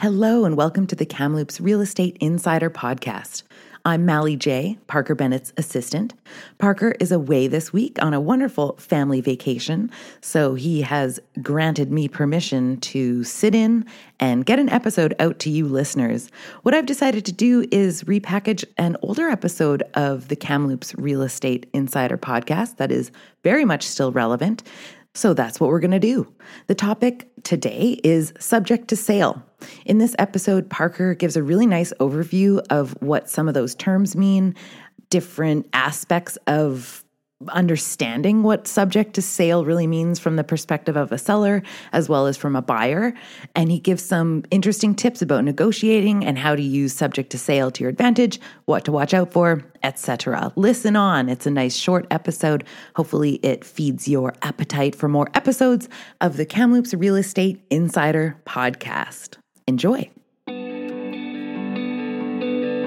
Hello, and welcome to the Kamloops Real Estate Insider Podcast. I'm Mally J, Parker Bennett's assistant. Parker is away this week on a wonderful family vacation, so he has granted me permission to sit in and get an episode out to you listeners. What I've decided to do is repackage an older episode of the Kamloops Real Estate Insider Podcast that is very much still relevant. So that's what we're going to do. The topic today is subject to sale. In this episode, Parker gives a really nice overview of what some of those terms mean, different aspects of understanding what subject to sale really means from the perspective of a seller as well as from a buyer. And he gives some interesting tips about negotiating and how to use subject to sale to your advantage what to watch out for etc listen on. It's a nice short episode. Hopefully it feeds your appetite for more episodes of the Kamloops Real Estate Insider podcast. Enjoy.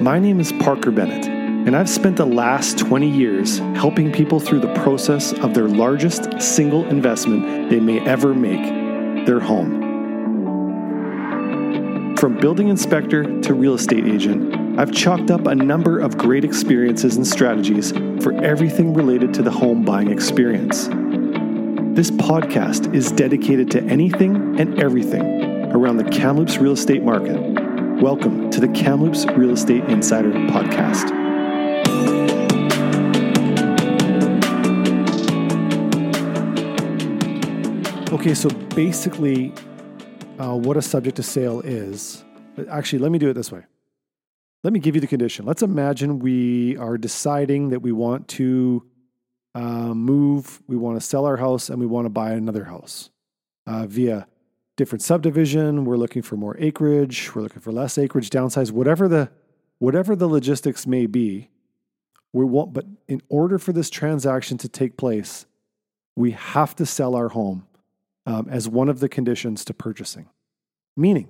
My name is Parker Bennett and I've spent the last 20 years helping people through the process of their largest single investment they may ever make their home. From building inspector to real estate agent, I've chalked up a number of great experiences and strategies for everything related to the home buying experience. This podcast is dedicated to anything and everything around the Kamloops real estate market. Welcome to the Kamloops Real Estate Insider Podcast. Okay, so basically, uh, what a subject to sale is. Actually, let me do it this way. Let me give you the condition. Let's imagine we are deciding that we want to uh, move, we want to sell our house, and we want to buy another house uh, via different subdivision. We're looking for more acreage. We're looking for less acreage, downsize, whatever the whatever the logistics may be. We want, but in order for this transaction to take place, we have to sell our home um, as one of the conditions to purchasing. Meaning,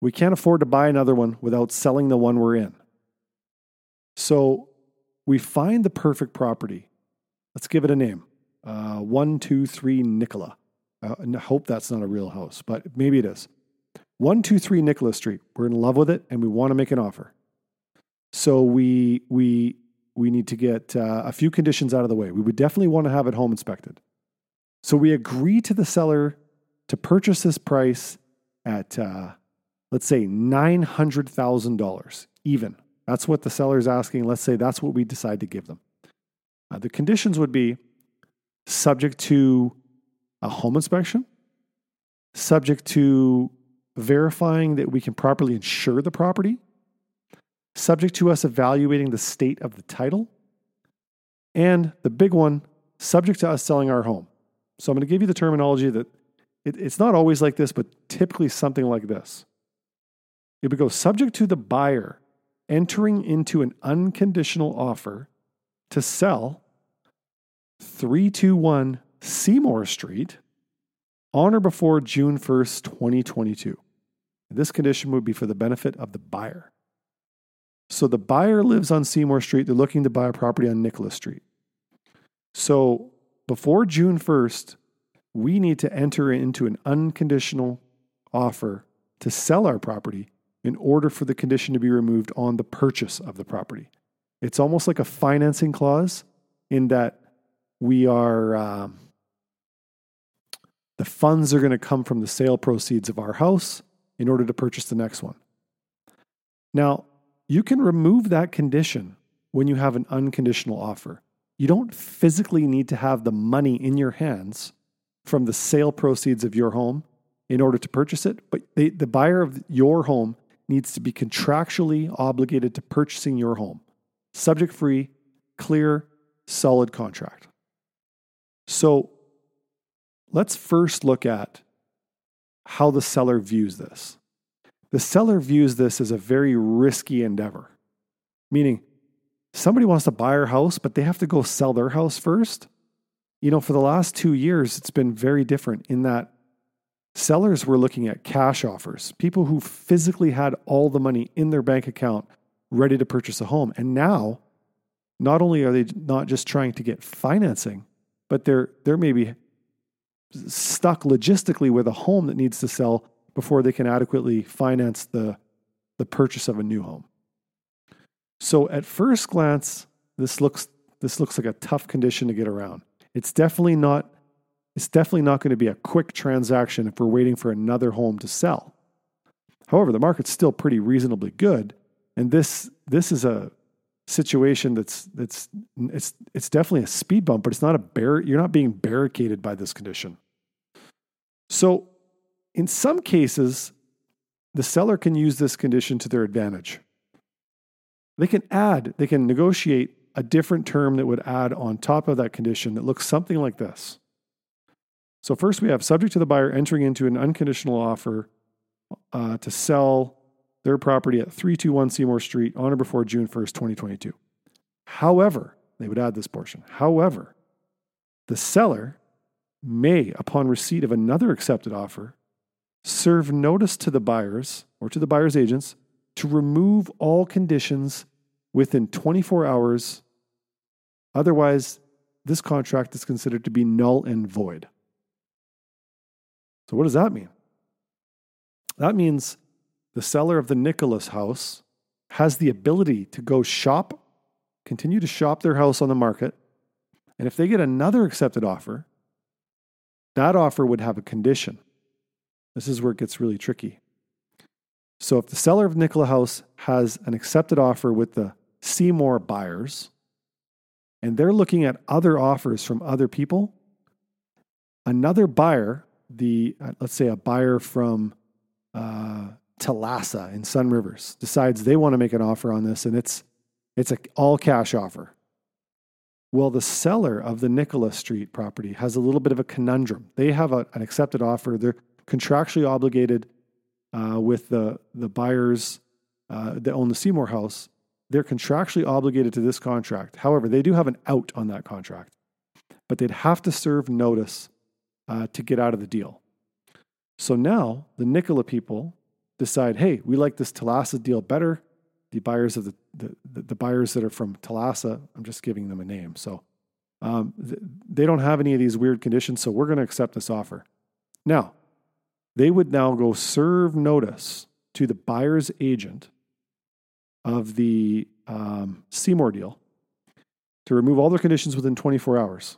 we can't afford to buy another one without selling the one we're in. So we find the perfect property. Let's give it a name uh, 123 Nicola. Uh, I hope that's not a real house, but maybe it is. 123 Nicola Street. We're in love with it and we want to make an offer. So we, we, we need to get uh, a few conditions out of the way. We would definitely want to have it home inspected. So we agree to the seller to purchase this price at, uh, let's say, $900,000 even. That's what the seller is asking. Let's say that's what we decide to give them. Uh, the conditions would be subject to a home inspection, subject to verifying that we can properly insure the property, subject to us evaluating the state of the title, and the big one, subject to us selling our home. So I'm going to give you the terminology that it, it's not always like this, but typically something like this. It would go subject to the buyer entering into an unconditional offer to sell 321 Seymour Street on or before June 1st, 2022. This condition would be for the benefit of the buyer. So the buyer lives on Seymour Street. They're looking to buy a property on Nicholas Street. So before June 1st, we need to enter into an unconditional offer to sell our property in order for the condition to be removed on the purchase of the property. It's almost like a financing clause in that we are, um, the funds are going to come from the sale proceeds of our house in order to purchase the next one. Now, you can remove that condition when you have an unconditional offer. You don't physically need to have the money in your hands from the sale proceeds of your home in order to purchase it, but they, the buyer of your home needs to be contractually obligated to purchasing your home. Subject free, clear, solid contract. So let's first look at how the seller views this. The seller views this as a very risky endeavor, meaning somebody wants to buy our house, but they have to go sell their house first. You know, for the last two years, it's been very different in that sellers were looking at cash offers, people who physically had all the money in their bank account ready to purchase a home. And now, not only are they not just trying to get financing, but they're, they're maybe stuck logistically with a home that needs to sell before they can adequately finance the, the purchase of a new home. So at first glance, this looks this looks like a tough condition to get around. It's definitely not it's definitely not going to be a quick transaction if we're waiting for another home to sell. However, the market's still pretty reasonably good, and this this is a situation that's that's it's it's definitely a speed bump, but it's not a bar. You're not being barricaded by this condition. So, in some cases, the seller can use this condition to their advantage. They can add, they can negotiate a different term that would add on top of that condition that looks something like this. So, first we have subject to the buyer entering into an unconditional offer uh, to sell their property at 321 Seymour Street on or before June 1st, 2022. However, they would add this portion. However, the seller may, upon receipt of another accepted offer, serve notice to the buyers or to the buyer's agents to remove all conditions within 24 hours. Otherwise, this contract is considered to be null and void. So, what does that mean? That means the seller of the Nicholas house has the ability to go shop, continue to shop their house on the market. And if they get another accepted offer, that offer would have a condition. This is where it gets really tricky. So if the seller of Nicola House has an accepted offer with the Seymour buyers, and they're looking at other offers from other people, another buyer, the uh, let's say a buyer from uh, Thalassa in Sun Rivers, decides they want to make an offer on this, and it's it's an all cash offer. Well, the seller of the Nicholas Street property has a little bit of a conundrum. They have a, an accepted offer. They're contractually obligated uh, with the, the buyers uh, that own the Seymour house. They're contractually obligated to this contract. However, they do have an out on that contract, but they'd have to serve notice uh, to get out of the deal. So now the Nicola people decide, hey, we like this Thalassa deal better the buyers of the, the, the buyers that are from Thalassa, I'm just giving them a name. So um, th- they don't have any of these weird conditions, so we're going to accept this offer. Now, they would now go serve notice to the buyer's agent of the um, Seymour deal to remove all their conditions within 24 hours.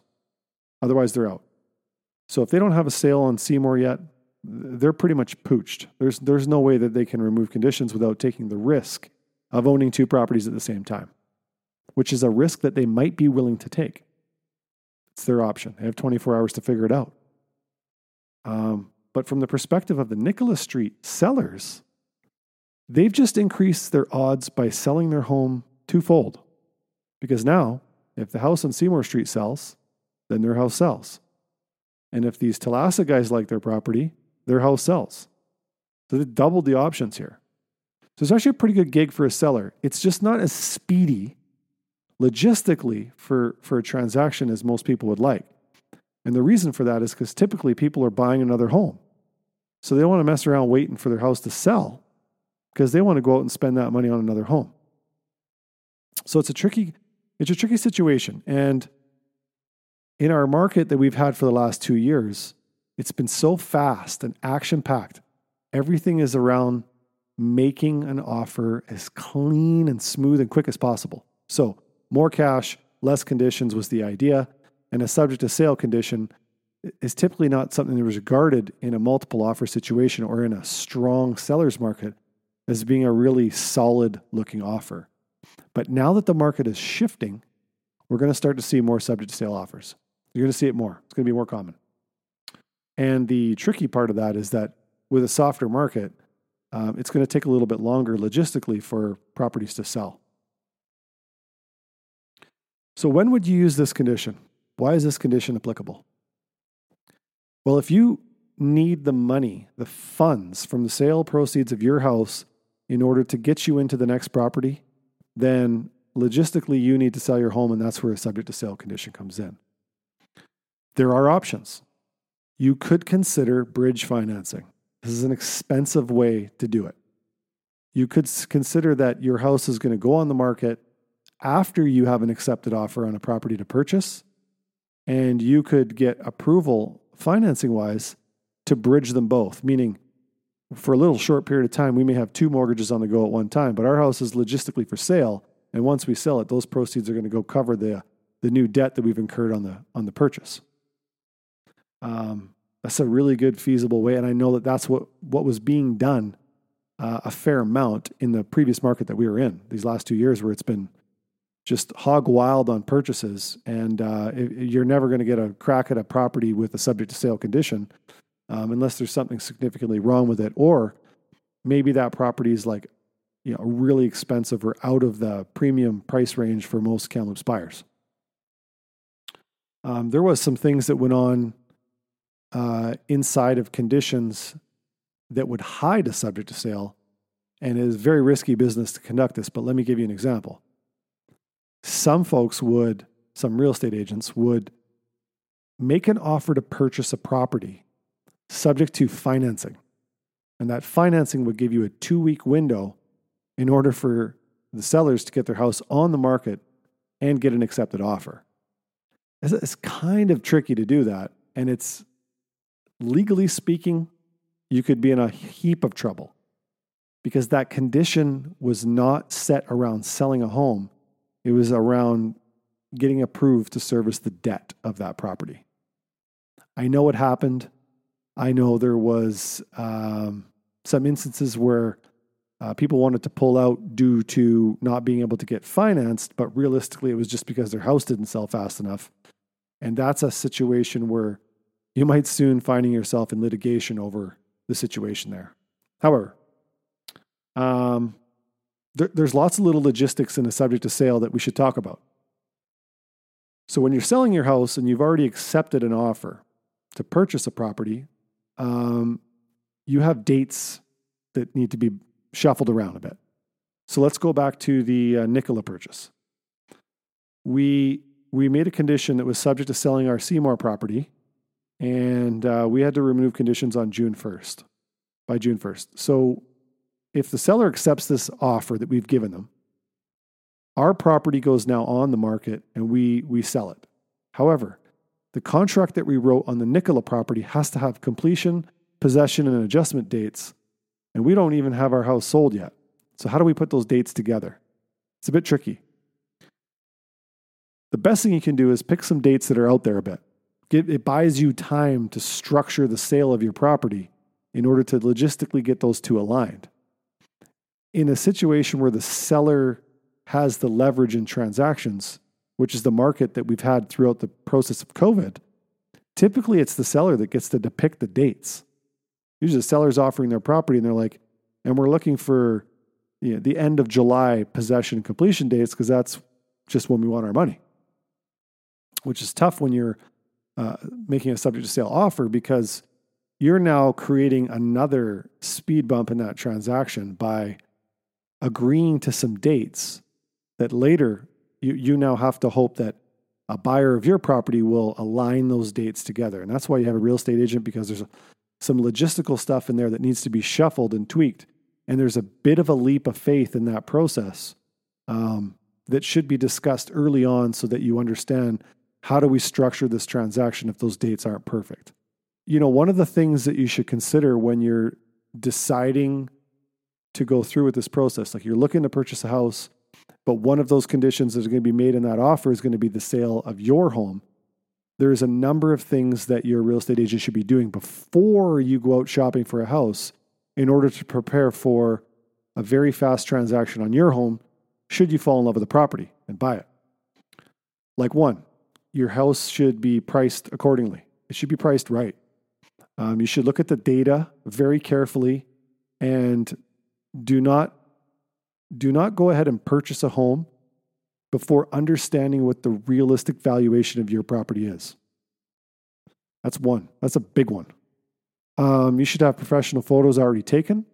Otherwise, they're out. So if they don't have a sale on Seymour yet, they're pretty much pooched. There's, there's no way that they can remove conditions without taking the risk of owning two properties at the same time, which is a risk that they might be willing to take. It's their option. They have 24 hours to figure it out. Um, but from the perspective of the Nicholas Street sellers, they've just increased their odds by selling their home twofold. Because now, if the house on Seymour Street sells, then their house sells. And if these Thalassa guys like their property, their house sells. So they doubled the options here. So it's actually a pretty good gig for a seller. It's just not as speedy logistically for, for a transaction as most people would like. And the reason for that is because typically people are buying another home. So they don't want to mess around waiting for their house to sell because they want to go out and spend that money on another home. So it's a tricky, it's a tricky situation. And in our market that we've had for the last two years, it's been so fast and action packed. Everything is around making an offer as clean and smooth and quick as possible. So, more cash, less conditions was the idea. And a subject to sale condition is typically not something that was regarded in a multiple offer situation or in a strong seller's market as being a really solid looking offer. But now that the market is shifting, we're going to start to see more subject to sale offers. You're going to see it more. It's going to be more common. And the tricky part of that is that with a softer market, um, it's going to take a little bit longer logistically for properties to sell. So, when would you use this condition? Why is this condition applicable? Well, if you need the money, the funds from the sale proceeds of your house in order to get you into the next property, then logistically you need to sell your home, and that's where a subject to sale condition comes in. There are options. You could consider bridge financing. This is an expensive way to do it. You could consider that your house is going to go on the market after you have an accepted offer on a property to purchase, and you could get approval financing wise to bridge them both, meaning for a little short period of time, we may have two mortgages on the go at one time, but our house is logistically for sale. And once we sell it, those proceeds are going to go cover the, the new debt that we've incurred on the, on the purchase. Um, that's a really good, feasible way. And I know that that's what, what was being done uh, a fair amount in the previous market that we were in these last two years, where it's been just hog wild on purchases. And uh, it, you're never going to get a crack at a property with a subject to sale condition um, unless there's something significantly wrong with it, or maybe that property is like you know really expensive or out of the premium price range for most Kamloops buyers. Um, there was some things that went on uh, inside of conditions that would hide a subject to sale, and it is very risky business to conduct this. But let me give you an example. Some folks would, some real estate agents would make an offer to purchase a property subject to financing. And that financing would give you a two week window in order for the sellers to get their house on the market and get an accepted offer. It's kind of tricky to do that. And it's legally speaking, you could be in a heap of trouble because that condition was not set around selling a home, it was around getting approved to service the debt of that property. I know what happened. I know there was um, some instances where uh, people wanted to pull out due to not being able to get financed, but realistically, it was just because their house didn't sell fast enough. And that's a situation where you might soon finding yourself in litigation over the situation there. However, um, there, there's lots of little logistics in a subject to sale that we should talk about. So when you're selling your house and you've already accepted an offer to purchase a property, um, you have dates that need to be shuffled around a bit. So let's go back to the uh, Nicola purchase. We we made a condition that was subject to selling our Seymour property, and uh, we had to remove conditions on June first, by June first. So if the seller accepts this offer that we've given them, our property goes now on the market and we we sell it. However, the contract that we wrote on the Nicola property has to have completion, possession, and adjustment dates, and we don't even have our house sold yet. So, how do we put those dates together? It's a bit tricky. The best thing you can do is pick some dates that are out there a bit. It buys you time to structure the sale of your property in order to logistically get those two aligned. In a situation where the seller has the leverage in transactions, which is the market that we've had throughout the process of COVID, typically it's the seller that gets to depict the dates. Usually the seller's offering their property and they're like, and we're looking for you know, the end of July possession completion dates because that's just when we want our money, which is tough when you're uh, making a subject to sale offer because you're now creating another speed bump in that transaction by agreeing to some dates that later you, you now have to hope that a buyer of your property will align those dates together. And that's why you have a real estate agent because there's some logistical stuff in there that needs to be shuffled and tweaked. And there's a bit of a leap of faith in that process um, that should be discussed early on so that you understand how do we structure this transaction if those dates aren't perfect. You know, one of the things that you should consider when you're deciding to go through with this process, like you're looking to purchase a house, but one of those conditions that is going to be made in that offer is going to be the sale of your home. There's a number of things that your real estate agent should be doing before you go out shopping for a house in order to prepare for a very fast transaction on your home should you fall in love with the property and buy it. Like one, your house should be priced accordingly. It should be priced right. Um, you should look at the data very carefully and do not do not go ahead and purchase a home before understanding what the realistic valuation of your property is. That's one. That's a big one. Um, you should have professional photos already taken.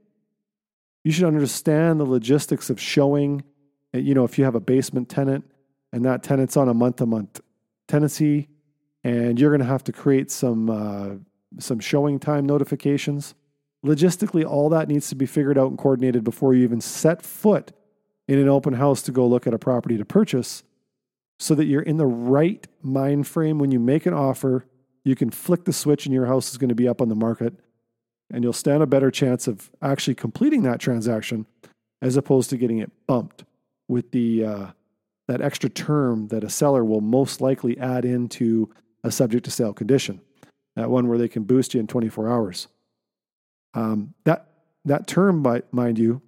You should understand the logistics of showing. Eh, you know, if you have a basement tenant and that tenant's on a month-to-month tenancy, and you're going to have to create some uh, some showing time notifications logistically, all that needs to be figured out and coordinated before you even set foot in an open house to go look at a property to purchase so that you're in the right mind frame when you make an offer. You can flick the switch and your house is going to be up on the market. and you'll stand a better chance of actually completing that transaction as opposed to getting it bumped with the uh, that extra term that a seller will most likely add into a subject to sale condition. That one where they can boost you in 24 hours. Um, that that term, mind you,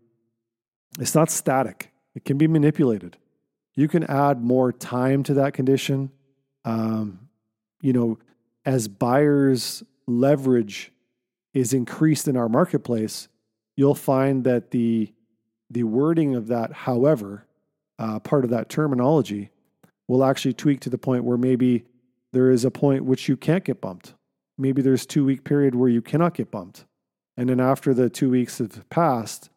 it's not static. It can be manipulated. You can add more time to that condition. Um, you know, as buyers' leverage is increased in our marketplace, you'll find that the the wording of that, however, uh, part of that terminology, will actually tweak to the point where maybe there is a point which you can't get bumped. Maybe there's two week period where you cannot get bumped, and then after the two weeks have passed,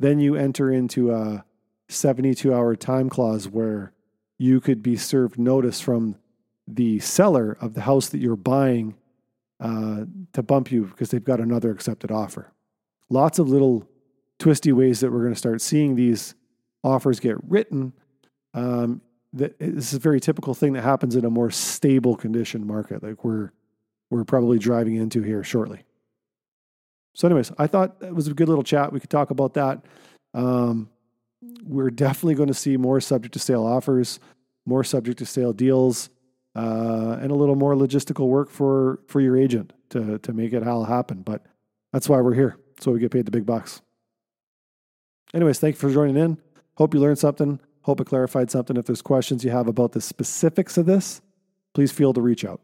then you enter into a 72 hour time clause where you could be served notice from the seller of the house that you're buying uh, to bump you because they've got another accepted offer. Lots of little twisty ways that we're going to start seeing these offers get written. Um, this is a very typical thing that happens in a more stable condition market, like we're we're probably driving into here shortly. So, anyways, I thought it was a good little chat. We could talk about that. Um, we're definitely going to see more subject to sale offers, more subject to sale deals, uh, and a little more logistical work for for your agent to to make it all happen. But that's why we're here, so we get paid the big bucks. Anyways, thank you for joining in. Hope you learned something. Hope it clarified something. If there's questions you have about the specifics of this, please feel to reach out.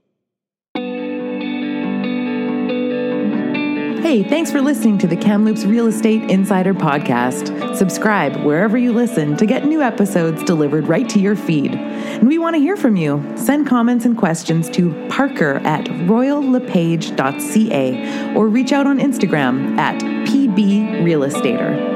Hey, thanks for listening to the Kamloops Real Estate Insider Podcast. Subscribe wherever you listen to get new episodes delivered right to your feed. And we want to hear from you. Send comments and questions to parker at royallepage.ca or reach out on Instagram at pbrealestater.